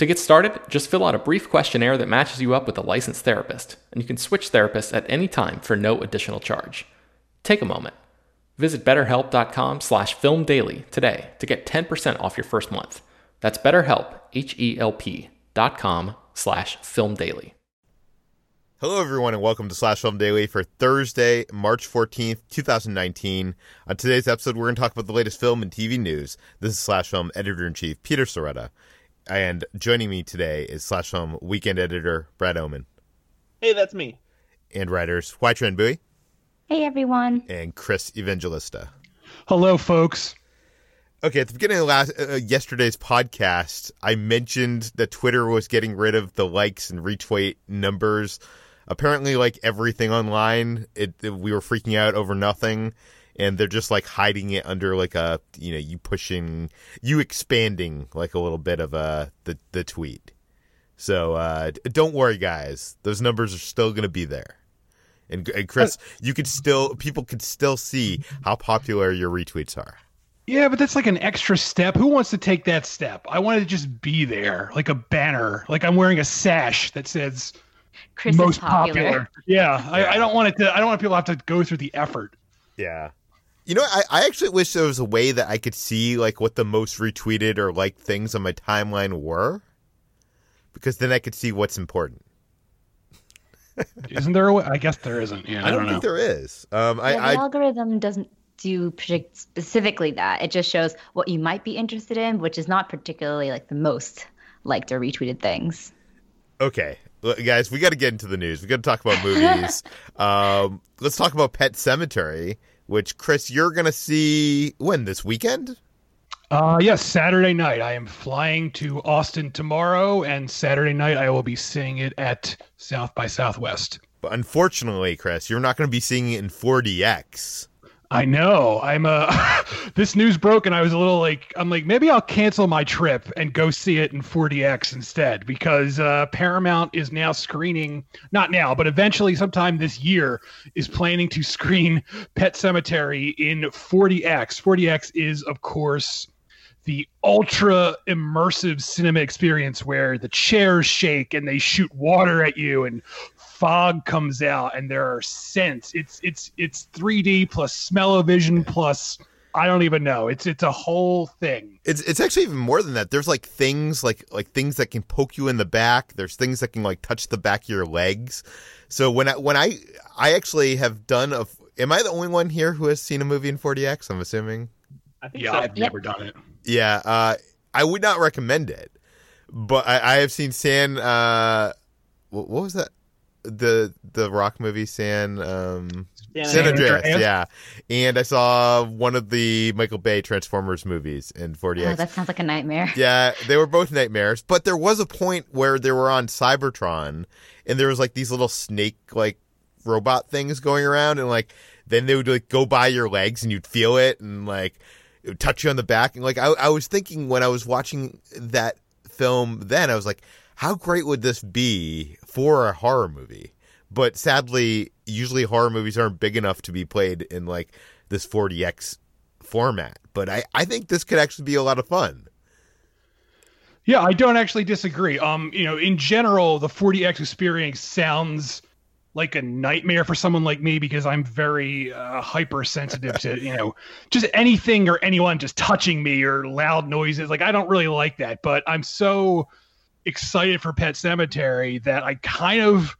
To get started, just fill out a brief questionnaire that matches you up with a licensed therapist, and you can switch therapists at any time for no additional charge. Take a moment. Visit betterhelp.com slash filmdaily today to get 10% off your first month. That's betterhelp, H-E-L-P dot com slash filmdaily. Hello, everyone, and welcome to Slash Film Daily for Thursday, March 14th, 2019. On today's episode, we're going to talk about the latest film and TV news. This is Slash Film Editor-in-Chief Peter Sciretta. And joining me today is Slash Home weekend editor Brad Oman. Hey, that's me. And writers Hoai-Tran Bui. Hey, everyone. And Chris Evangelista. Hello, folks. Okay, at the beginning of last uh, yesterday's podcast, I mentioned that Twitter was getting rid of the likes and retweet numbers. Apparently, like everything online, it, it we were freaking out over nothing and they're just like hiding it under like a you know you pushing you expanding like a little bit of uh the the tweet. So uh don't worry guys. Those numbers are still going to be there. And, and chris you could still people could still see how popular your retweets are. Yeah but that's like an extra step. Who wants to take that step? I want to just be there like a banner like i'm wearing a sash that says Chris most popular. popular. Yeah, yeah. I, I don't want it to i don't want people to have to go through the effort. Yeah you know, I, I actually wish there was a way that I could see like what the most retweeted or liked things on my timeline were, because then I could see what's important. isn't there a way? I guess there isn't. Yeah, I, I don't, don't think there is. Um, yeah, I, the I, algorithm doesn't do predict specifically that. It just shows what you might be interested in, which is not particularly like the most liked or retweeted things. Okay, guys, we got to get into the news. We got to talk about movies. um, let's talk about Pet Sematary which Chris, you're gonna see when this weekend? Uh, yes, Saturday night. I am flying to Austin tomorrow, and Saturday night I will be seeing it at South by Southwest. But unfortunately, Chris, you're not going to be seeing it in 4DX. I know. I'm uh this news broke and I was a little like I'm like maybe I'll cancel my trip and go see it in 4DX instead because uh Paramount is now screening not now, but eventually sometime this year is planning to screen Pet Sematary in 4DX. 4DX is of course the ultra immersive cinema experience where the chairs shake and they shoot water at you and fog comes out and there are scents. It's it's it's 3D plus smell-o-vision plus I don't even know. It's it's a whole thing. It's it's actually even more than that. There's like things like like things that can poke you in the back. There's things that can like touch the back of your legs. So when I when I I actually have done a am I the only one here who has seen a movie in 4DX? I'm assuming. I think Yeah, so. I've never done it. Yeah, uh, I would not recommend it, but I, I have seen San. Uh, what, what was that? The the rock movie San um, San San Andreas. Andreas, yeah. And I saw one of the Michael Bay Transformers movies in 40X. Oh, that sounds like a nightmare. Yeah, they were both nightmares. But there was a point where they were on Cybertron, and there was like these little snake like robot things going around, and like then they would like go by your legs, and you'd feel it, and like it would touch you on the back, and like I, I was thinking when I was watching that film, then I was like, how great would this be for a horror movie? But sadly, usually horror movies aren't big enough to be played in like this 4DX format. But I, I think this could actually be a lot of fun. Yeah, I don't actually disagree. Um, you know, in general, the 4DX experience sounds like a nightmare for someone like me because I'm very uh, hypersensitive to, you know, just anything or anyone just touching me or loud noises. Like I don't really like that, but I'm so excited for Pet Sematary that I kind of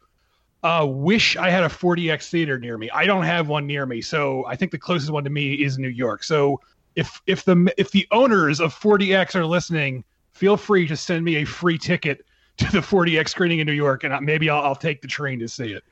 uh, wish I had a 4DX theater near me. I don't have one near me, so I think the closest one to me is New York. So if if the if the owners of 4DX are listening, feel free to send me a free ticket to the 4DX screening in New York, and maybe I'll, I'll take the train to see it.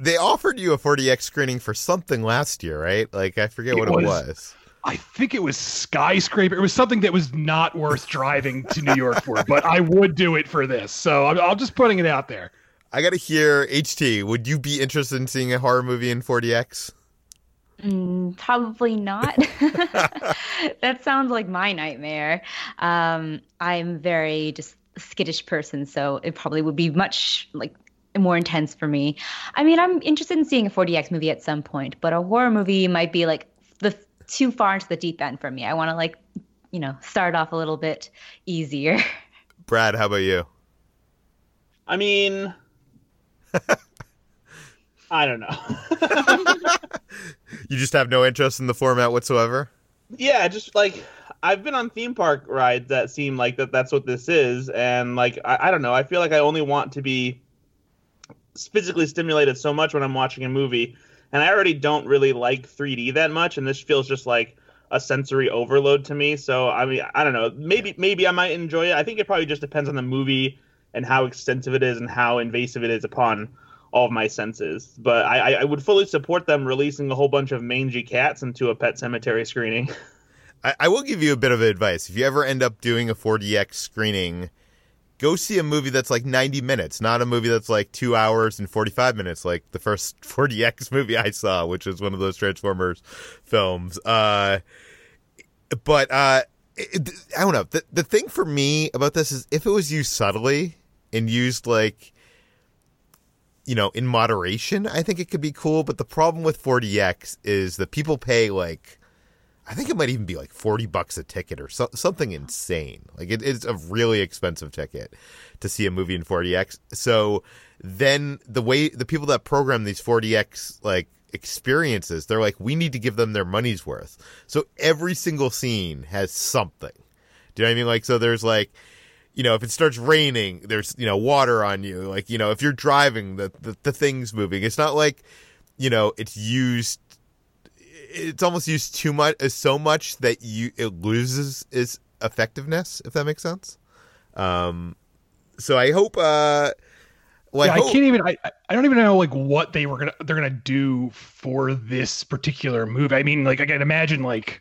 They offered you a 4DX screening for something last year, right? Like I forget It what it was- was. I think it was skyscraper. It was something that was not worth driving to New York for, but I would do it for this. So I'm, I'm just putting it out there. I got to hear HT. Would you be interested in seeing a horror movie in 4DX? Mm, probably not. that sounds like my nightmare. Um, I'm very just skittish person, so it probably would be much like more intense for me. I mean, I'm interested in seeing a 4DX movie at some point, but a horror movie might be like the too far into the deep end for me. I want to like, you know, start off a little bit easier. Brad, how about you? I mean, I don't know. You just have no interest in the format whatsoever? yeah, just like I've been on theme park rides that seem like that that's what this is, and like I, I don't know. I feel like I only want to be physically stimulated so much when I'm watching a movie, and I already don't really like 3D that much, and this feels just like a sensory overload to me. So I mean, I don't know. Maybe maybe I might enjoy it. I think it probably just depends on the movie and how extensive it is and how invasive it is upon all of my senses. But I, I- would fully support them releasing a whole bunch of mangy cats into a pet cemetery screening. I, I will give you a bit of advice. If you ever end up doing a 4DX screening, go see a movie that's like 90 minutes, not a movie that's like two hours and 45 minutes, like the first 4DX movie I saw, which was one of those Transformers films. Uh, but uh, it, I don't know. The, the thing for me about this is if it was used subtly and used like, you know, in moderation, I think it could be cool. But the problem with 4DX is that people pay like, I think it might even be like 40 bucks a ticket or so, something insane. Like it is a really expensive ticket to see a movie in 4DX. So then the way the people that program these 4DX like experiences, they're like, we need to give them their money's worth. So every single scene has something. Do you know what I mean? Like, so there's like, you know, if it starts raining, there's, you know, water on you. Like, you know, if you're driving, the, the, the thing's moving. It's not like, you know, it's used it's almost used too much so much that you it loses its effectiveness if that makes sense um so i hope uh well, yeah, I, I, can't even. I, I don't even know like what they were gonna they're gonna do for this particular movie. I mean, like I can imagine like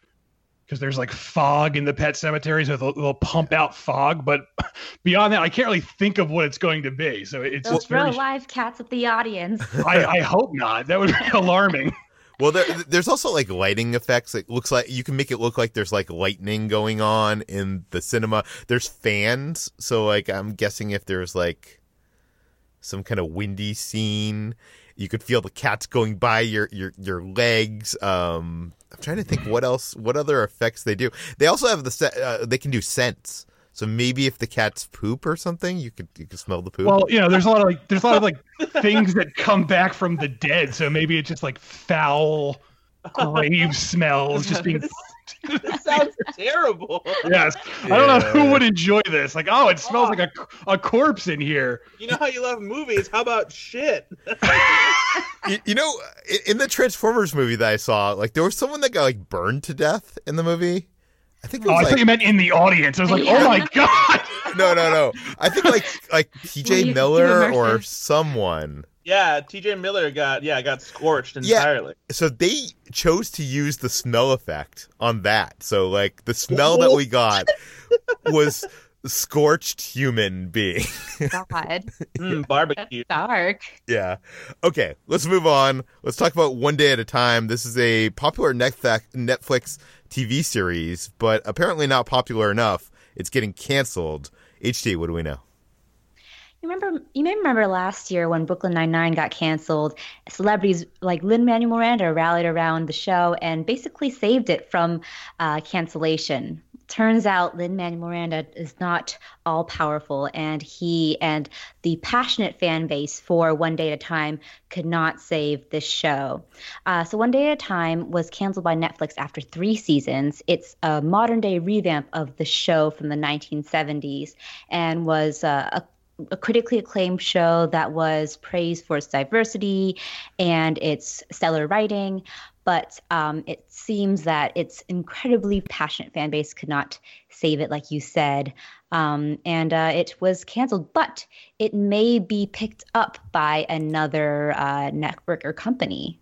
because there's like fog in the pet cemetery, so they'll, they'll pump out fog. But beyond that, I can't really think of what it's going to be. So it's They'll it's throw very. live cats at the audience. I, I hope not. That would be alarming. Well there, there's also like lighting effects it looks like you can make it look like there's like lightning going on in the cinema. There's fans so like i'm guessing if there's like some kind of windy scene you could feel the cats going by your your your legs um i'm trying to think what else what other effects they do. They also have the uh, they can do scents so maybe if the cats poop or something you could you could smell the poop Well, you know, there's a lot of like there's a lot of like things that come back from the dead. So maybe it's just like foul grave smells just being. this sounds terrible. Yes, I don't know who would enjoy this. Like, oh, it smells like a, a corpse in here. You know how you love movies? How about shit? you, you know, in the Transformers movie that I saw, like there was someone that got like burned to death in the movie. I think it Oh, was I like thought you meant in the audience. I was like, oh my god. no, no, no. I think like like Were T.J. Miller or someone. Yeah, T.J. Miller got yeah got scorched entirely. Yeah. entirely. So they chose to use the smell effect on that. So like the smell that we got was scorched human being. God, Mm, barbecue. dark. Yeah. Okay, let's move on. Let's talk about One Day at a Time. This is a popular Netflix Netflix TV series, but apparently not popular enough. It's getting canceled. HT, what do we know? You remember? You may remember last year when Brooklyn Nine Nine got canceled. Celebrities like Lin Manuel Miranda rallied around the show and basically saved it from uh, cancellation. Turns out Lin Manuel Miranda is not all powerful, and he and the passionate fan base for One Day at a Time could not save this show. Uh, so One Day at a Time was canceled by Netflix after three seasons. It's a modern day revamp of the show from the 1970s and was uh, a a critically acclaimed show that was praised for its diversity and its stellar writing. But um, it seems that its incredibly passionate fan base could not save it, like you said. Um, and uh, it was canceled, but it may be picked up by another uh, network or company.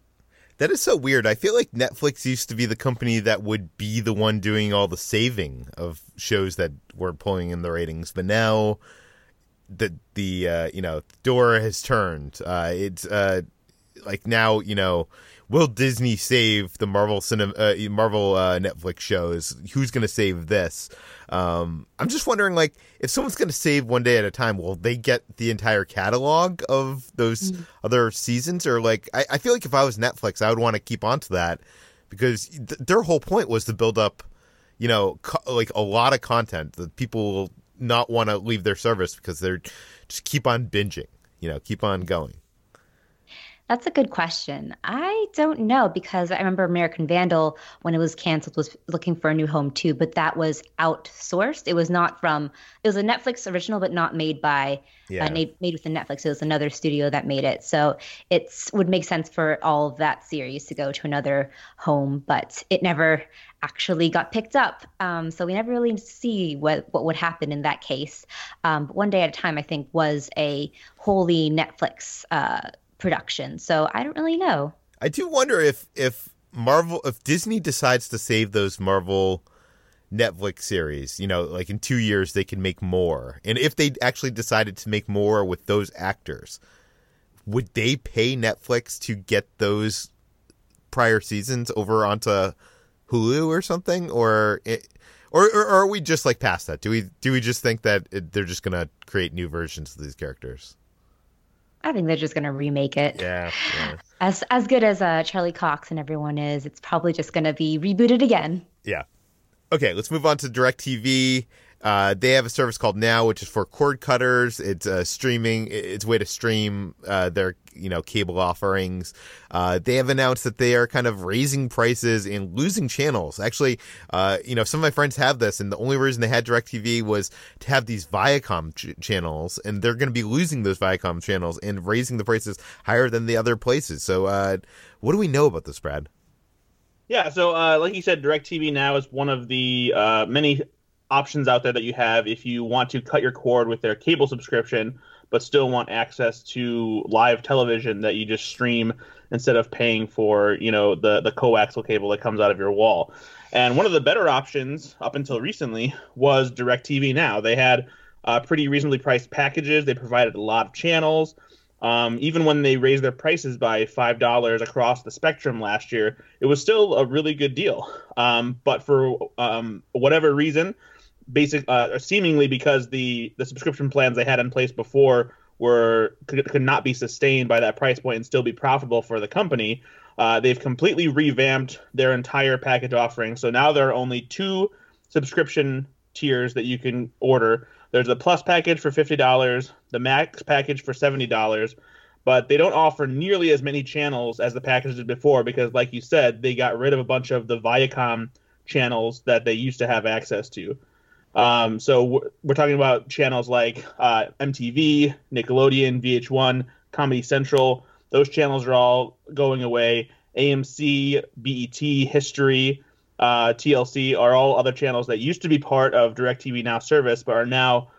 That is so weird. I feel like Netflix used to be the company that would be the one doing all the saving of shows that were pulling in the ratings, but now the the uh, you know door has turned. Uh, it's uh, like now you know will Disney save the Marvel cinema uh, Marvel uh, Netflix shows? Who's going to save this? Um, I'm just wondering, like, if someone's going to save one day at a time, will they get the entire catalog of those other seasons? Or like, I, I feel like if I was Netflix, I would want to keep on to that because th- their whole point was to build up, you know, co- like a lot of content that people will not want to leave their service because they're just keep on binging, you know, keep on going. That's a good question. I don't know because I remember American Vandal when it was canceled was looking for a new home too, but that was outsourced. It was not from. It was a Netflix original, but not made by Yeah. uh, made, made within Netflix. It was another studio that made it, so it's would make sense for all of that series to go to another home, but it never actually got picked up. Um, so we never really see what what would happen in that case. Um, but one day at a time, I think, was a wholly Netflix. Uh, production. So I don't really know. I do wonder if if Marvel if Disney decides to save those Marvel Netflix series, you know, like in 2 years they can make more. And if they actually decided to make more with those actors, would they pay Netflix to get those prior seasons over onto Hulu or something or it, or, or are we just like past that? Do we do we just think that they're just going to create new versions of these characters? I think they're just going to remake it. Yeah. yeah. As as good as uh, Charlie Cox and everyone is, it's probably just going to be rebooted again. Yeah. Okay, let's move on to DirecTV. Uh, they have a service called Now, which is for cord cutters. It's uh, streaming. It's a way to stream uh, their you know cable offerings. Uh, they have announced that they are kind of raising prices and losing channels. Actually, uh, you know some of my friends have this, and the only reason they had DirecTV was to have these Viacom ch- channels, and they're going to be losing those Viacom channels and raising the prices higher than the other places. So, what do we know about this, Brad? Yeah, so uh, like you said, DirecTV now is one of the uh, many options out there that you have if you want to cut your cord with their cable subscription, but still want access to live television that you just stream instead of paying for, you know, the the coaxial cable that comes out of your wall. And one of the better options up until recently was DirecTV Now. They had uh, pretty reasonably priced packages. They provided a lot of channels. Um, even when they raised their prices by five dollars across the spectrum last year, it was still a really good deal. Um, but for um, whatever reason, basic uh, seemingly because the the subscription plans they had in place before were could, could not be sustained by that price point and still be profitable for the company. Uh, they've completely revamped their entire package offering. So now there are only two subscription tiers that you can order. There's the plus package for fifty dollars, the max package for seventy dollars. but they don't offer nearly as many channels as the package did before because, like you said, they got rid of a bunch of the Viacom channels that they used to have access to. Um, so we're talking about channels like uh, MTV, Nickelodeon, VH1, Comedy Central. Those channels are all going away. AMC, BET, History, uh, TLC are all other channels that used to be part of DirecTV Now service, but are now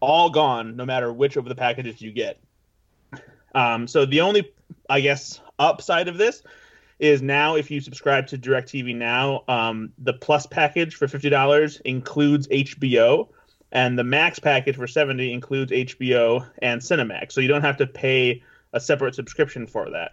all gone, no matter which of the packages you get. Um, so the only, I guess, upside of this is now if you subscribe to DirecTV Now, um, the Plus package for fifty dollars includes HBO, and the Max package for seventy includes HBO and Cinemax. So you don't have to pay a separate subscription for that.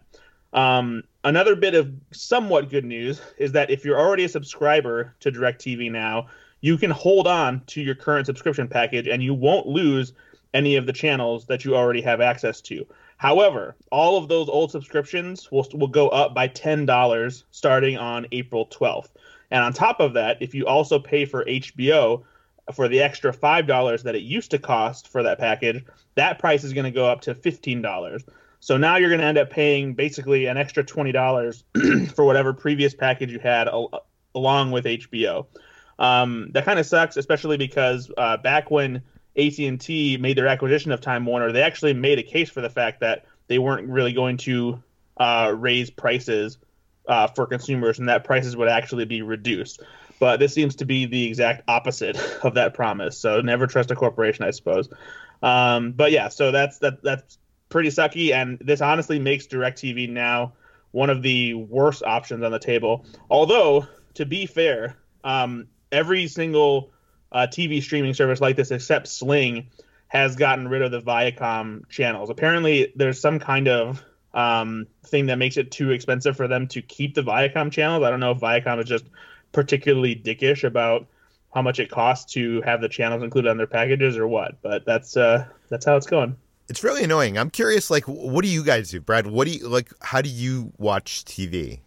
Um, another bit of somewhat good news is that if you're already a subscriber to DirecTV Now, you can hold on to your current subscription package and you won't lose any of the channels that you already have access to. However, all of those old subscriptions will, will go up by $10 starting on April 12th. And on top of that, if you also pay for HBO for the extra $5 that it used to cost for that package, that price is going to go up to $15. So now you're going to end up paying basically an extra $20 for whatever previous package you had al- along with HBO. Um, that kind of sucks, especially because uh, back when AT&T made their acquisition of Time Warner, they actually made a case for the fact that they weren't really going to uh, raise prices uh, for consumers, and that prices would actually be reduced. But this seems to be the exact opposite of that promise. So never trust a corporation, I suppose. Um, but yeah, so that's that that's pretty sucky, and this honestly makes DirecTV now one of the worst options on the table. Although, to be fair, um, every single uh, TV streaming service like this, except Sling, has gotten rid of the Viacom channels. Apparently, there's some kind of um, thing that makes it too expensive for them to keep the Viacom channels. I don't know if Viacom is just particularly dickish about how much it costs to have the channels included on their packages or what, but that's uh, that's how it's going. It's really annoying. I'm curious, like, what do you guys do, Brad? What do you like? How do you watch TV?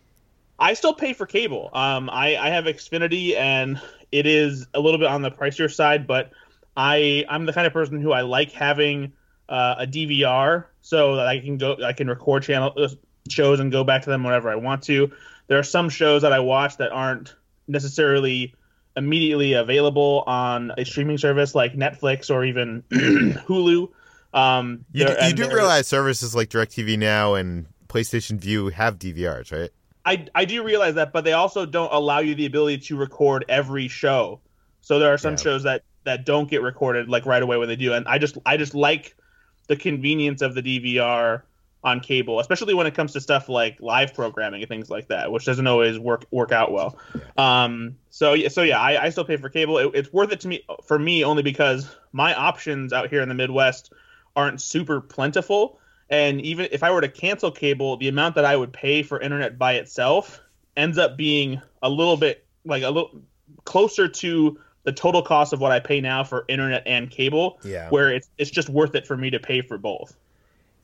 I still pay for cable. Um, I, I have Xfinity, and it is a little bit on the pricier side, but I I'm the kind of person who I like having uh, a DVR so that I can go I can record channel uh, shows and go back to them whenever I want to. There are some shows that I watch that aren't necessarily immediately available on a streaming service like Netflix or even Hulu. Um, you do, you do realize services like DirecTV Now and PlayStation Vue have DVRs, right? I, I do realize that, but they also don't allow you the ability to record every show. So there are some yeah. shows that that don't get recorded like right away when they do, and I just I just like the convenience of the DVR on cable, especially when it comes to stuff like live programming and things like that, which doesn't always work work out well. Um, so so yeah, I, I still pay for cable. It, it's worth it to me for me only because my options out here in the Midwest aren't super plentiful and even if I were to cancel cable, the amount that I would pay for internet by itself ends up being a little bit like a little closer to the total cost of what I pay now for internet and cable. Yeah. Where it's it's just worth it for me to pay for both.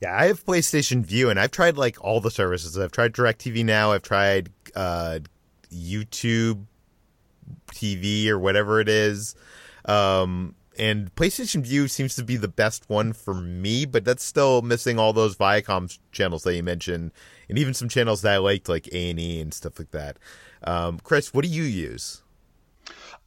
Yeah, I have PlayStation Vue and I've tried like all the services. I've tried DirecTV now, I've tried uh, YouTube TV or whatever it is. Um, and PlayStation Vue seems to be the best one for me, but that's still missing all those Viacom channels that you mentioned, and even some channels that I liked, like A and E and stuff like that. Um, Chris, what do you use?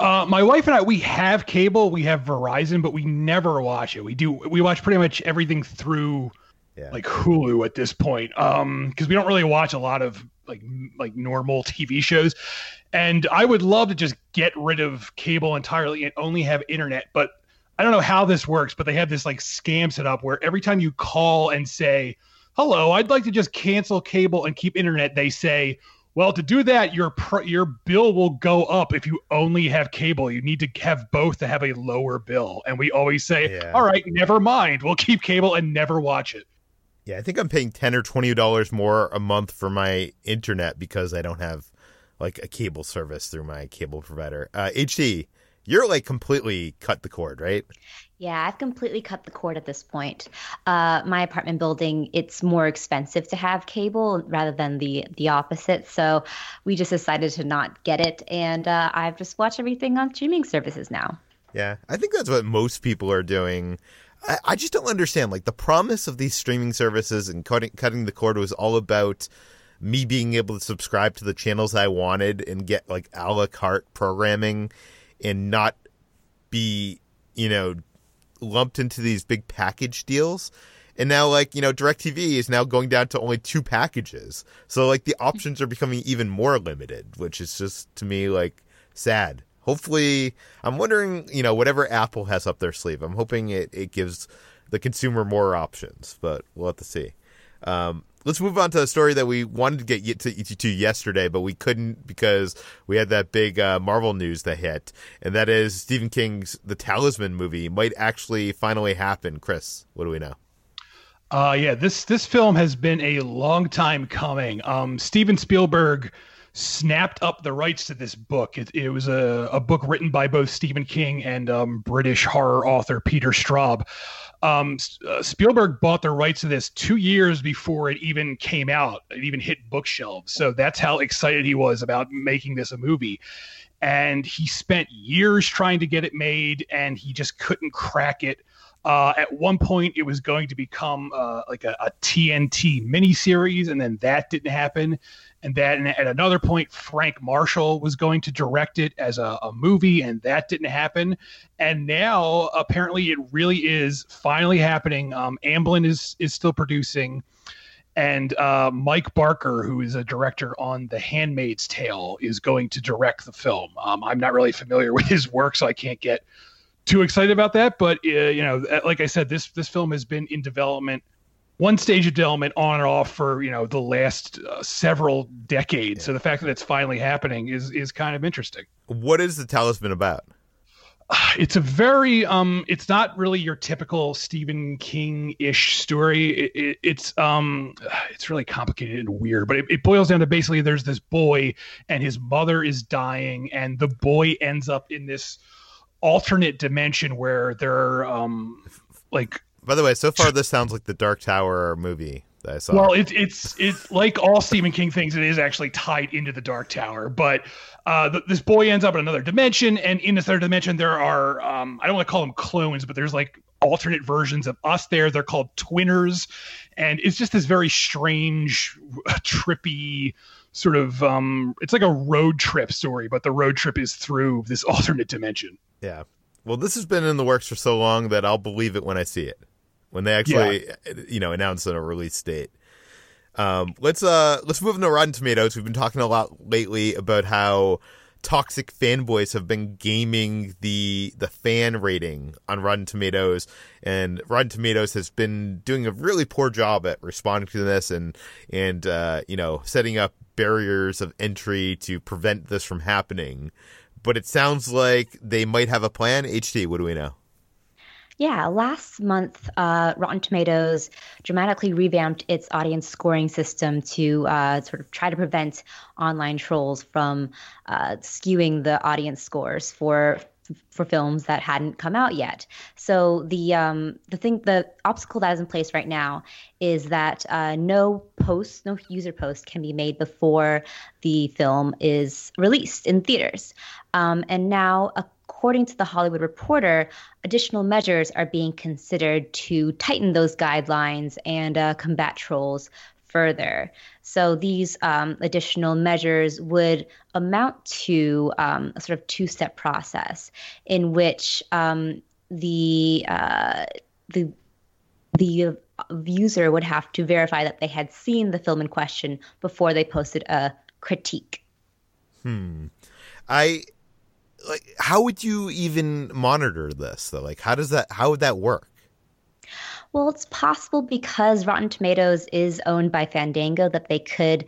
Uh, my wife and I, we have cable, we have Verizon, but we never watch it. We do, we watch pretty much everything through yeah. like Hulu at this point, um, because we don't really watch a lot of like like normal TV shows. And I would love to just get rid of cable entirely and only have internet, but I don't know how this works, but they have this like scam set up where every time you call and say, "Hello, I'd like to just cancel cable and keep internet," they say, "Well, to do that, your pr- your bill will go up if you only have cable. You need to have both to have a lower bill." And we always say, yeah. "All right, never mind. We'll keep cable and never watch it." Yeah, I think I'm paying ten or twenty dollars more a month for my internet because I don't have like a cable service through my cable provider. Uh, HT, you're like completely cut the cord, right? Yeah, I've completely cut the cord at this point. Uh, my apartment building, it's more expensive to have cable rather than the the opposite. So we just decided to not get it, and uh, I've just watched everything on streaming services now. Yeah, I think that's what most people are doing. I, I just don't understand. Like the promise of these streaming services and cutting cutting the cord was all about me being able to subscribe to the channels I wanted and get like a la carte programming and not be, you know, lumped into these big package deals. And now, like, you know, DirecTV is now going down to only two packages. So, like, the options are becoming even more limited, which is just, to me, like, sad. Hopefully, I'm wondering, you know, whatever Apple has up their sleeve, I'm hoping it, it gives the consumer more options, but we'll have to see. Um, let's move on to a story that we wanted to get to, to yesterday, but we couldn't because we had that big uh, Marvel news that hit, and that is Stephen King's The Talisman movie might actually finally happen. Chris, what do we know? Uh, yeah, this this film has been a long time coming. Um, Steven Spielberg snapped up the rights to this book. It, it was a, a book written by both Stephen King and um, British horror author Peter Straub. Um, uh, Spielberg bought the rights to this two years before it even came out. It even hit bookshelves. So that's how excited he was about making this a movie. And he spent years trying to get it made, and he just couldn't crack it. Uh, at one point, it was going to become uh, like a, a TNT miniseries, and then that didn't happen. And then at another point, Frank Marshall was going to direct it as a, a, movie, and that didn't happen. And now, apparently, it really is finally happening. Um, Amblin is is still producing, and uh, Mike Barker, who is a director on The Handmaid's Tale, is going to direct the film. Um, I'm not really familiar with his work, so I can't get too excited about that. But uh, you know, like I said, this this film has been in development one stage of development on and off for you know the last uh, several decades. Yeah. So the fact that it's finally happening is is kind of interesting. What is the talisman about? It's a very um it's not really your typical Stephen King-ish story. It, it, it's um it's really complicated and weird, but it, it boils down to basically there's this boy and his mother is dying and the boy ends up in this alternate dimension where they're um like by the way, so far this sounds like the Dark Tower movie that I saw. Well, it's it's it's like all Stephen King things. It is actually tied into the Dark Tower, but uh, this boy ends up in another dimension, and in this other dimension, there are um, I don't want to call them clones, but there's like alternate versions of us there. They're called twinners, and it's just this very strange, trippy sort of. Um, it's like a road trip story, but the road trip is through this alternate dimension. Yeah. Well, this has been in the works for so long that I'll believe it when I see it when they actually yeah. you know announce a release date. Um, let's uh let's move into Rotten Tomatoes. We've been talking a lot lately about how toxic fanboys have been gaming the the fan rating on Rotten Tomatoes, and Rotten Tomatoes has been doing a really poor job at responding to this and and uh, you know setting up barriers of entry to prevent this from happening. But it sounds like they might have a plan. HT, what do we know? Yeah, last month, uh, Rotten Tomatoes dramatically revamped its audience scoring system to uh, sort of try to prevent online trolls from uh, skewing the audience scores for for films that hadn't come out yet. So the um, the thing, the obstacle that is in place right now is that uh, no post, no user post can be made before the film is released in theaters. Um, and now, according to the Hollywood Reporter, additional measures are being considered to tighten those guidelines and uh, combat trolls further. So these um, additional measures would amount to um, a sort of two-step process in which um, the uh, the the user would have to verify that they had seen the film in question before they posted a critique. Hmm. I like how would you even monitor this though? Like how does that how would that work? Well, it's possible because Rotten Tomatoes is owned by Fandango that they could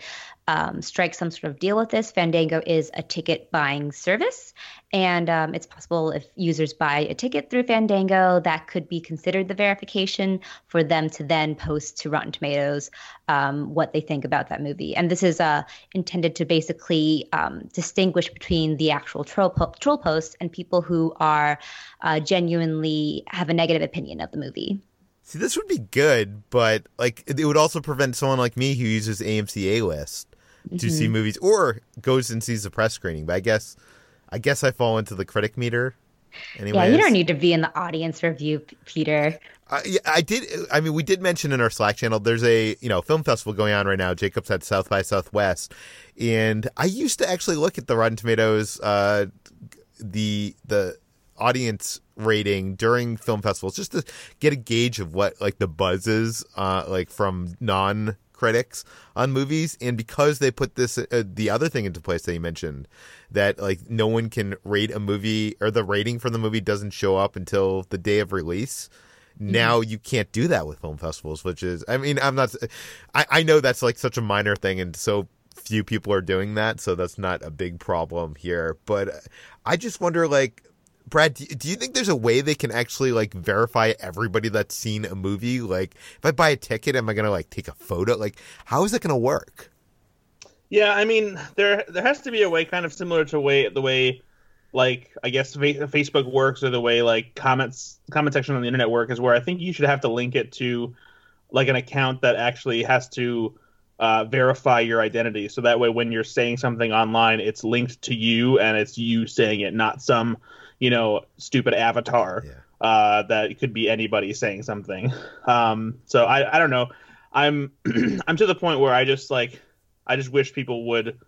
um, strike some sort of deal with this. Fandango is a ticket buying service, and um, it's possible if users buy a ticket through Fandango, that could be considered the verification for them to then post to Rotten Tomatoes um, what they think about that movie. And this is uh, intended to basically um, distinguish between the actual troll, po- troll posts and people who are uh, genuinely have a negative opinion of the movie. See, this would be good, but like it would also prevent someone like me who uses AMC A list to mm-hmm. see movies or goes and sees a press screening. But I guess I guess I fall into the critic meter. Anyways. Yeah, you don't need to be in the audience review, Peter. Uh, yeah, I did. I mean, we did mention in our Slack channel. There's a you know film festival going on right now. Jacob's at South by Southwest, and I used to actually look at the Rotten Tomatoes, uh, the the audience rating during film festivals just to get a gauge of what like the buzz is, uh, like from non critics on movies. And because they put this uh, the other thing into place that you mentioned that like no one can rate a movie or the rating for the movie doesn't show up until the day of release now you can't do that with film festivals which is i mean i'm not i, I know that's like such a minor thing and so few people are doing that so that's not a big problem here. But i just wonder like Brad, do you, think there's a way they can actually like verify everybody that's seen a movie? Like, if I buy a ticket, am I gonna like take a photo? Like, how is that gonna work? Yeah, I mean, there there has to be a way kind of similar to way the way, like I guess Facebook works or the way like comments comment section on the internet work is where I think you should have to link it to like an account that actually has to uh, verify your identity. So that way, when you're saying something online, it's linked to you and it's you saying it, not some you know, stupid avatar yeah. uh, that could be anybody saying something. Um, so I, I don't know. I'm I'm to the point where I just like I just wish people would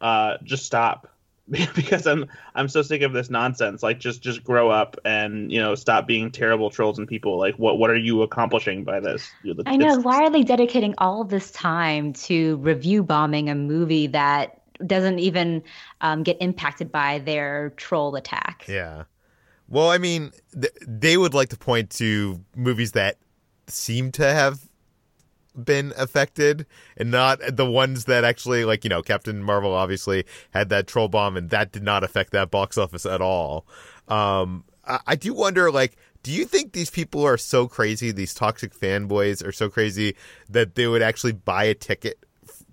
uh, just stop because I'm I'm so sick of this nonsense. Like just just grow up and you know stop being terrible trolls and people. Like what what are you accomplishing by this? I know. Why are they dedicating all this time to review bombing a movie that doesn't even um, get impacted by their troll attack. Yeah. Well, I mean, th- they would like to point to movies that seem to have been affected and not the ones that actually like you know captain marvel obviously had that troll bomb and that did not affect that box office at all um I, I do wonder like do you think these people are so crazy these toxic fanboys are so crazy that they would actually buy a ticket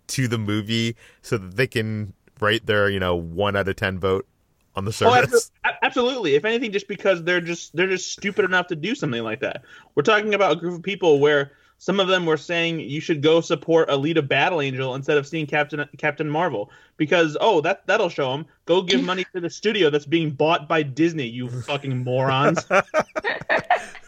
to the movie so that they can rate their you know one out of ten vote on the oh, service. Oh, absolutely. If anything, just because they're just they're just stupid enough to do something like that. We're talking about a group of people where some of them were saying you should go support Alita Battle Angel instead of seeing Captain Captain Marvel because oh that that'll show them. Go give money to the studio that's being bought by Disney. You fucking morons.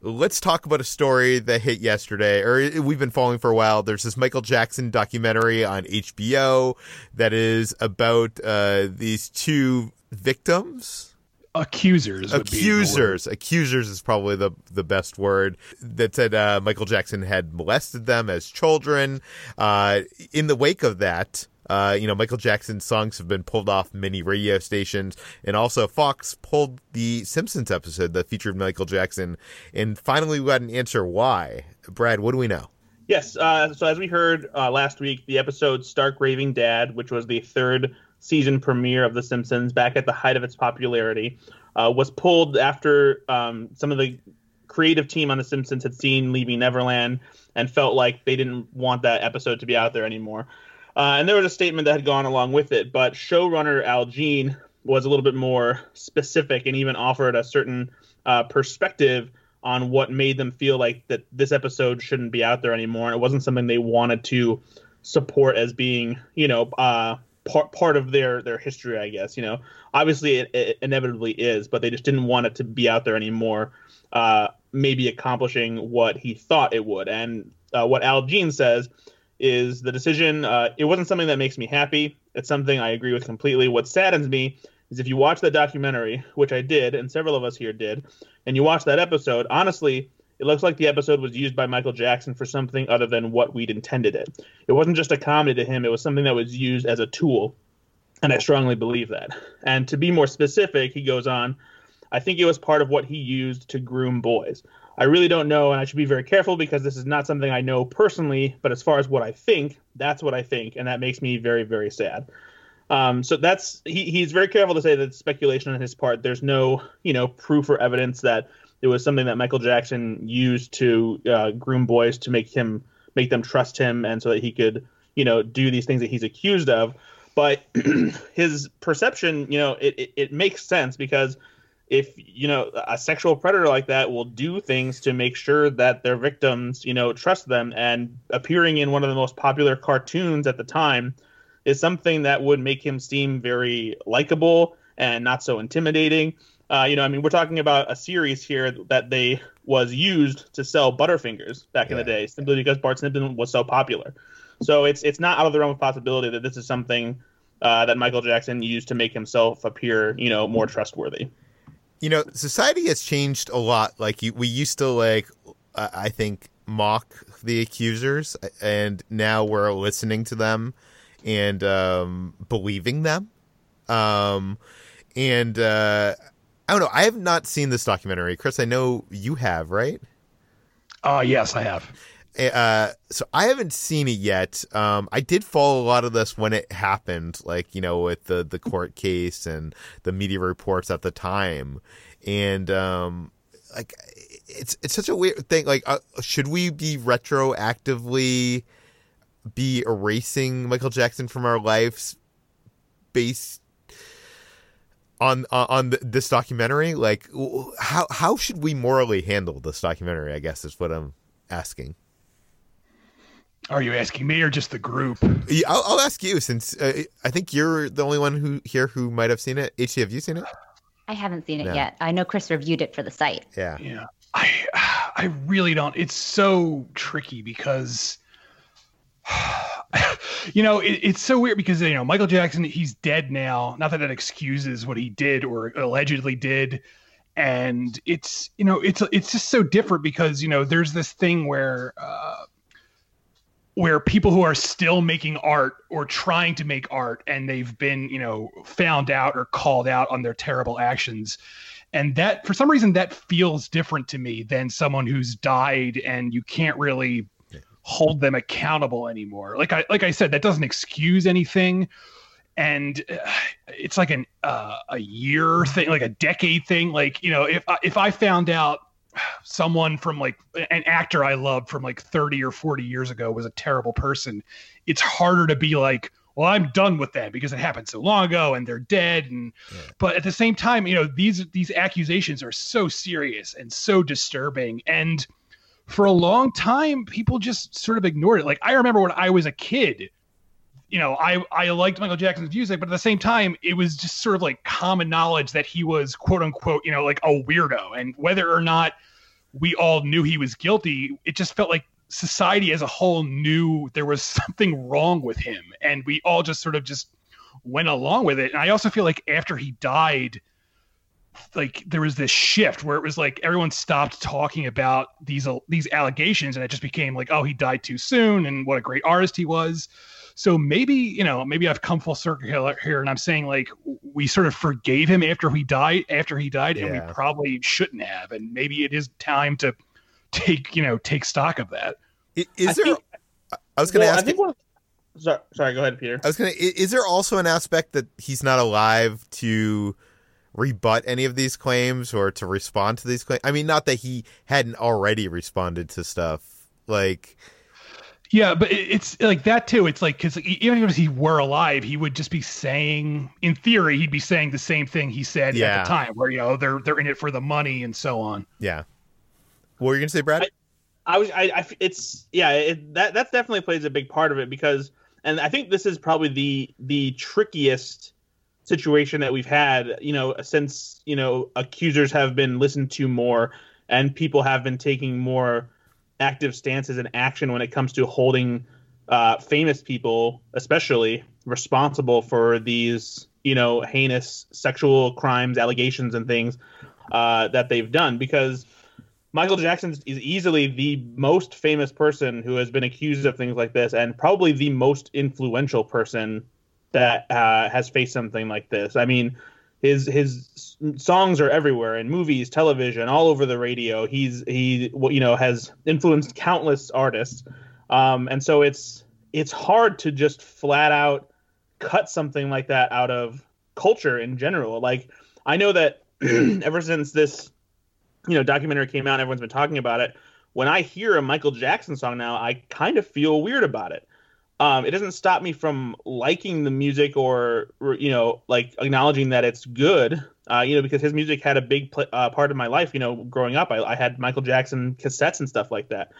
let's talk about a story that hit yesterday, or we've been following for a while. There's this Michael Jackson documentary on HBO that is about uh, these two victims. Accusers. Accusers. Accusers is probably the the best word. That said, uh, Michael Jackson had molested them as children. Uh, in the wake of that, uh, you know, Michael Jackson's songs have been pulled off many radio stations, and also Fox pulled the Simpsons episode that featured Michael Jackson. And finally, we got an answer why. Brad, what do we know? Yes. Uh, so as we heard uh, last week, the episode "Stark Raving Dad," which was the third season premiere of The Simpsons, back at the height of its popularity, uh, was pulled after um, some of the creative team on The Simpsons had seen Leaving Neverland and felt like they didn't want that episode to be out there anymore. Uh, and there was a statement that had gone along with it, but showrunner Al Jean was a little bit more specific and even offered a certain uh, perspective on what made them feel like that this episode shouldn't be out there anymore. And it wasn't something they wanted to support as being, you know, uh, part part of their their history. I guess you know, obviously it, it inevitably is, but they just didn't want it to be out there anymore. Uh, maybe accomplishing what he thought it would, and uh, what Al Jean says is the decision. Uh, it wasn't something that makes me happy. It's something I agree with completely. What saddens me is if you watch that documentary, which I did, and several of us here did, and you watch that episode, honestly, it looks like the episode was used by Michael Jackson for something other than what we'd intended it. It wasn't just a comedy to him, it was something that was used as a tool. And I strongly believe that. And to be more specific, he goes on, I think it was part of what he used to groom boys. I really don't know, and I should be very careful because this is not something I know personally. But as far as what I think, that's what I think, and that makes me very, very sad. Um, so that's he, he's very careful to say that speculation on his part. There's no you know proof or evidence that it was something that Michael Jackson used to uh, groom boys to make him make them trust him, and so that he could you know do these things that he's accused of. But his perception, you know, it, it, it makes sense because if you know a sexual predator like that will do things to make sure that their victims you know trust them and appearing in one of the most popular cartoons at the time is something that would make him seem very likable and not so intimidating Uh, you know, I mean, we're talking about a series here that they was used to sell Butterfingers back in the day, simply because Bart Simpson was so popular. So it's it's not out of the realm of possibility that this is something uh, that Michael Jackson used to make himself appear, you know, more trustworthy. You know, society has changed a lot. Like you, we used to like, I think, mock the accusers, and now we're listening to them and um, believing them. Um, and uh, I don't know. I have not seen this documentary, Chris. I know you have, right? Uh yes, I have. Uh, so I haven't seen it yet. Um, I did follow a lot of this when it happened, like you know, with the the court case and the media reports at the time, and um, like it's it's such a weird thing. Like, uh, should we be retroactively be erasing Michael Jackson from our lives based on uh, on this documentary? Like, how how should we morally handle this documentary? I guess is what I'm asking. Are you asking me or just the group? Yeah, I'll, I'll ask you since uh, I think you're the only one who here who might have seen it. HT, have you seen it? I haven't seen it No. yet. I know Chris reviewed it for the site. Yeah. Yeah. I I really don't. It's so tricky because you know, it, it's so weird because you know, Michael Jackson, he's dead now. Not that that excuses what he did or allegedly did. And it's, you know, it's it's just so different because, you know, there's this thing where uh where people who are still making art or trying to make art and they've been, you know, found out or called out on their terrible actions. And that for some reason that feels different to me than someone who's died and you can't really hold them accountable anymore. Like i like i said that doesn't excuse anything. And uh, it's like an uh, a year thing like a decade thing. Like you know if I- if i found out someone from like an actor i loved from like 30 or 40 years ago was a terrible person. It's harder to be like well i'm done with that because it happened so long ago and they're dead. And but at the same time you know these these accusations are so serious and so disturbing. And for a long time people just sort of ignored it. Like i remember when i was a kid you know i i liked michael jackson's music but at the same time it was just sort of like common knowledge that he was quote unquote you know like a weirdo. And whether or not we all knew he was guilty it just felt like society as a whole knew there was something wrong with him. And we all just sort of just went along with it. And i also feel like after he died like there was this shift where it was like everyone stopped talking about these these allegations and it just became like oh he died too soon and what a great artist he was so maybe you know maybe i've come full circle here- here and i'm saying like we sort of forgave him after he died after he died and we probably shouldn't have and maybe it is time to take you know take stock of that I- Is I there? think- I was going to well, I ask. think one, sorry, sorry, go ahead, Peter. I was going to. Is there also an aspect that he's not alive to rebut any of these claims or to respond to these claims? I mean, not that he hadn't already responded to stuff like. Yeah, but it's like that too. It's like because even if he were alive, he would just be saying, in theory, he'd be saying the same thing he said Yeah. at the time, where you know they're they're in it for the money and so on. Yeah. What were you going to say, Brad? I was, I, I it's yeah, it, that that definitely plays a big part of it because, and I think this is probably the the trickiest situation that we've had, you know, since you know accusers have been listened to more and people have been taking more active stances and action when it comes to holding uh, famous people, especially responsible for these, you know, heinous sexual crimes, allegations, and things uh, that they've done. Because Michael Jackson is easily the most famous person who has been accused of things like this, and probably the most influential person that uh, has faced something like this. I mean, his his songs are everywhere in movies, television, all over the radio. He's he you know has influenced countless artists, um, and so it's it's hard to just flat out cut something like that out of culture in general. Like I know that ever since this you know documentary came out, everyone's been talking about it. When I hear a Michael Jackson song now, I kind of feel weird about it. Um, it doesn't stop me from liking the music or, or, you know like acknowledging that it's good. Uh, you know because his music had a big pl- uh, part of my life. You know, growing up, I, I had Michael Jackson cassettes and stuff like that.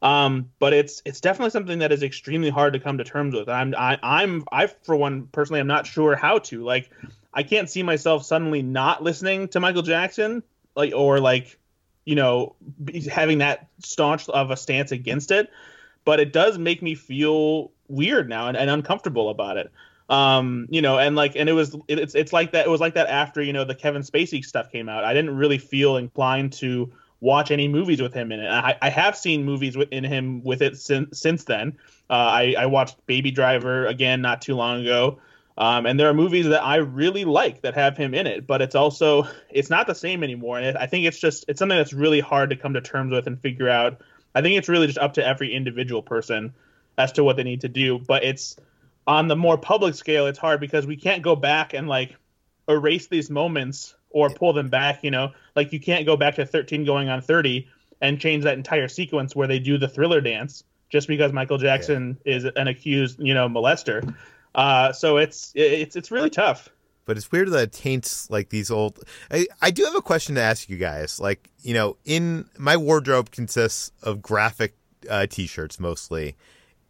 Um, but it's it's definitely something that is extremely hard to come to terms with. I'm I, I'm I for one personally I'm not sure how to like. I can't see myself suddenly not listening to Michael Jackson, like or like, you know, having that staunch of a stance against it. But it does make me feel weird now and, and uncomfortable about it. Um, you know, and like, and it was, it, it's, it's like that. It was like that after you know the Kevin Spacey stuff came out. I didn't really feel inclined to watch any movies with him in it. I, I have seen movies in him with it since since then. Uh, I, I watched Baby Driver again not too long ago. Um, and there are movies that I really like that have him in it, but it's also it's not the same anymore. And it, I think it's just it's something that's really hard to come to terms with and figure out. I think it's really just up to every individual person as to what they need to do. But it's on the more public scale, it's hard because we can't go back and like erase these moments or pull them back. You know, like you can't go back to 13 going on 30 and change that entire sequence where they do the thriller dance just because Michael Jackson yeah. is an accused, you know, molester. Uh, so it's it's it's really tough. But it's weird that it taints like these old. I, I do have a question to ask you guys. Like you know, in my wardrobe consists of graphic uh, t-shirts mostly,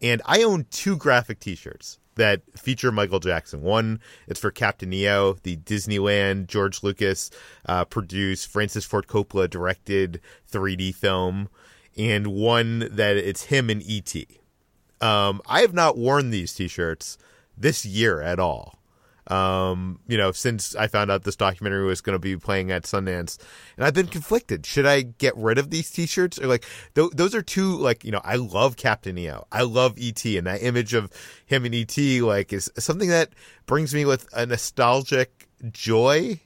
and I own two graphic t-shirts that feature Michael Jackson. One, it's for Captain EO, the Disneyland George Lucas uh, produced, Francis Ford Coppola directed 3D film, and one that it's him and E.T. Um, I have not worn these t-shirts this year at all. Um, you know, since I found out this documentary was going to be playing at Sundance, and I've been conflicted. Should I get rid of these T-shirts or like th- those are two like you know I love Captain EO, I love ET, and that image of him and ET like is something that brings me with a nostalgic joy,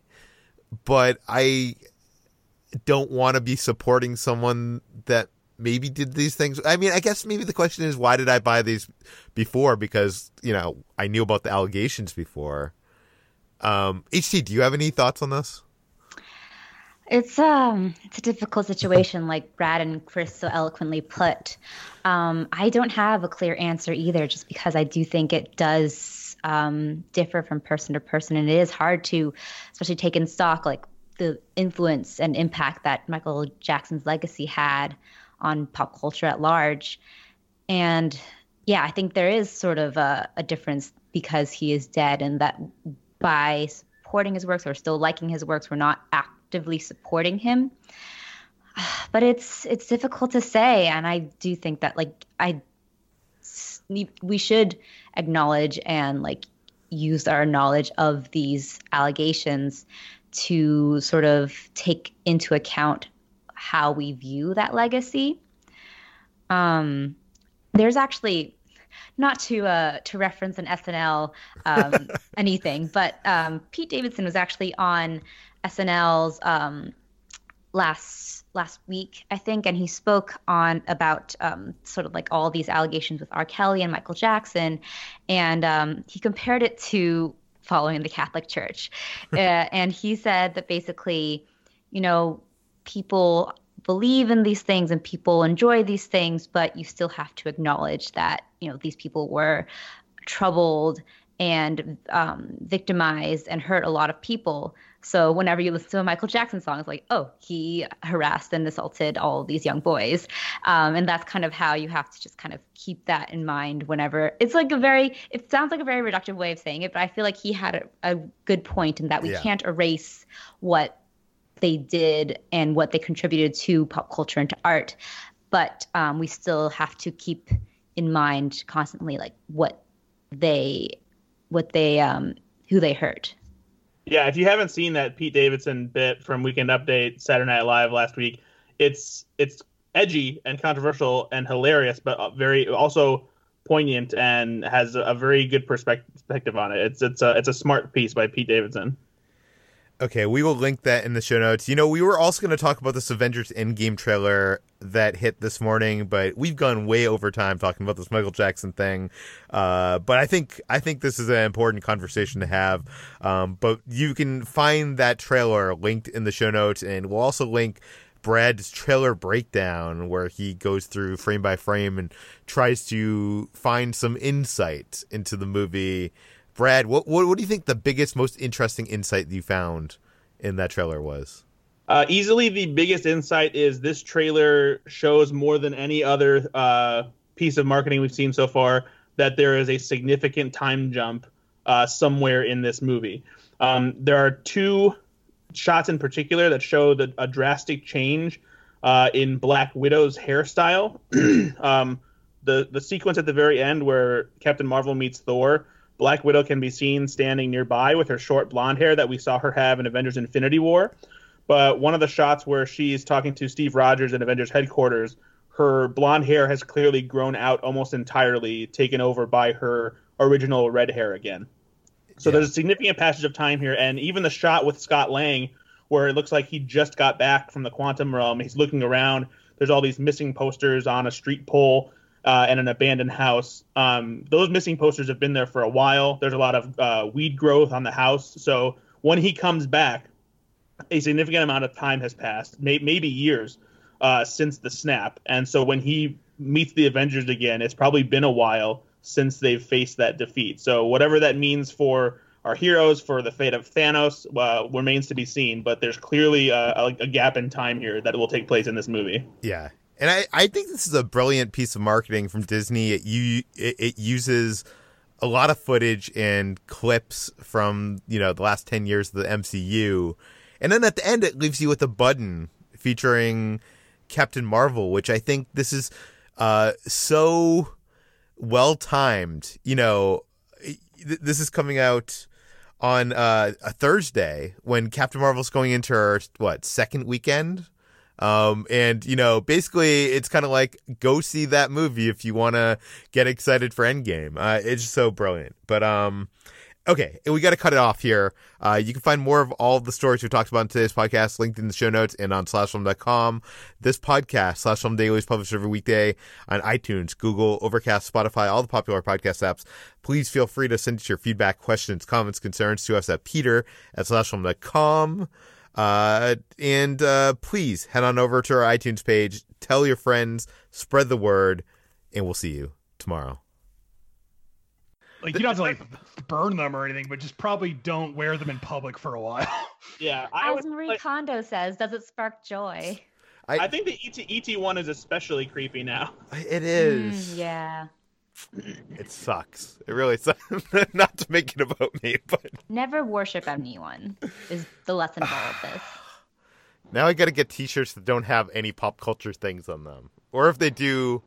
but I don't want to be supporting someone that maybe did these things. I mean, I guess maybe the question is why did I buy these before? Because you know I knew about the allegations before. Um, HT, do you have any thoughts on this? It's um it's a difficult situation, like Brad and Chris so eloquently put. Um, I don't have a clear answer either, just because I do think it does um, differ from person to person, and it is hard to, especially take in stock like the influence and impact that Michael Jackson's legacy had on pop culture at large. And yeah, I think there is sort of a, a difference because he is dead, and that by supporting his works or still liking his works, we're not actively supporting him. But it's it's difficult to say, and I do think that like I we should acknowledge and like use our knowledge of these allegations to sort of take into account how we view that legacy. Um, there's actually not to uh, to reference an SNL um, anything, but um, Pete Davidson was actually on SNL's um, last last week, I think, and he spoke on about um, sort of like all these allegations with R. Kelly and Michael Jackson, and um, he compared it to following the Catholic Church, uh, and he said that basically, you know, people believe in these things and people enjoy these things, but you still have to acknowledge that you know these people were troubled and um, victimized and hurt a lot of people. So whenever you listen to a Michael Jackson song, it's like, oh, he harassed and assaulted all these young boys, um, and that's kind of how you have to just kind of keep that in mind whenever it's like a very. It sounds like a very reductive way of saying it, but I feel like he had a, a good point in that we yeah. can't erase what they did and what they contributed to pop culture and to art. But um, we still have to keep in mind constantly like what they what they um who they hurt. Yeah, if you haven't seen that Pete Davidson bit from Weekend Update Saturday Night Live last week, it's it's edgy and controversial and hilarious, but very also poignant and has a very good perspective on it. It's it's a it's a smart piece by Pete Davidson. Okay, we will link that in the show notes. You know, we were also going to talk about this Avengers Endgame trailer that hit this morning, but we've gone way over time talking about this Michael Jackson thing. Uh, but I think I think this is an important conversation to have. Um, but you can find that trailer linked in the show notes, and we'll also link Brad's trailer breakdown where he goes through frame by frame and tries to find some insight into the movie Brad, what, what, what do you think the biggest, most interesting insight you found in that trailer was? Uh, easily the biggest insight is this trailer shows more than any other uh, piece of marketing we've seen so far that there is a significant time jump uh, somewhere in this movie. Um, there are two shots in particular that show the, a drastic change uh, in Black Widow's hairstyle. um, the the sequence at the very end where Captain Marvel meets Thor, Black Widow can be seen standing nearby with her short blonde hair that we saw her have in Avengers Infinity War. But one of the shots where she's talking to Steve Rogers in Avengers headquarters, her blonde hair has clearly grown out almost entirely, taken over by her original red hair again. So Yeah. there's a significant passage of time here, and even the shot with Scott Lang, where it looks like he just got back from the quantum realm, he's looking around. There's all these missing posters on a street pole uh, and an abandoned house. Um, those missing posters have been there for a while. There's a lot of uh, weed growth on the house. So when he comes back, a significant amount of time has passed, may- maybe years, uh, since the snap. And so when he meets the Avengers again, it's probably been a while since they've faced that defeat. So whatever that means for our heroes, for the fate of Thanos, uh, remains to be seen. But there's clearly a, a, a gap in time here that will take place in this movie. Yeah. And I, I think this is a brilliant piece of marketing from Disney. It, you, it, it uses a lot of footage and clips from, you know, the last 10 years of the MCU. And then at the end, it leaves you with a button featuring Captain Marvel, which I think this is uh, so well timed. You know, th- this is coming out on uh, a Thursday when Captain Marvel's going into her, what, second weekend? Um, and you know, basically, it's kind of like go see that movie if you want to get excited for Endgame. Uh, it's so brilliant. But um, okay, we got to cut it off here. Uh, you can find more of all the stories we talked about in today's podcast linked in the show notes and on slashfilm.com. This podcast, Slash Film Daily, is published every weekday on iTunes, Google, Overcast, Spotify, all the popular podcast apps. Please feel free to send us your feedback, questions, comments, concerns to us at peter at slashfilm.com. Uh, and uh, please head on over to our iTunes page, tell your friends, spread the word, and we'll see you tomorrow. Like you don't have to like burn them or anything, but just probably don't wear them in public for a while. Yeah, I As was Marie like, Kondo says, does it spark joy? I think the ET ET one is especially creepy now. It is. Mm, yeah. It sucks. It really sucks. Not to make it about me, but Never worship anyone is the lesson of all of this. now I got to get T-shirts that don't have any pop culture things on them, or if they do,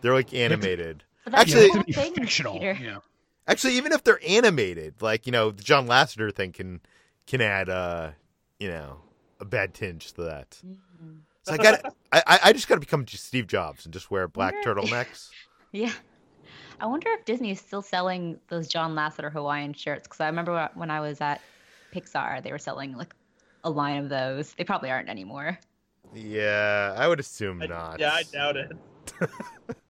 they're like animated. Actually- the whole to be thing, fictional. Yeah. Actually, even if they're animated, like you know, the John Lasseter thing can can add uh you know a bad tinge to that. So I got I I- I just got to become just Steve Jobs and just wear black turtlenecks. Yeah. I wonder if Disney is still selling those John Lasseter Hawaiian shirts because I remember when I was at Pixar, they were selling like a line of those. They probably aren't anymore. Yeah, I would assume I- not. yeah, I doubt it.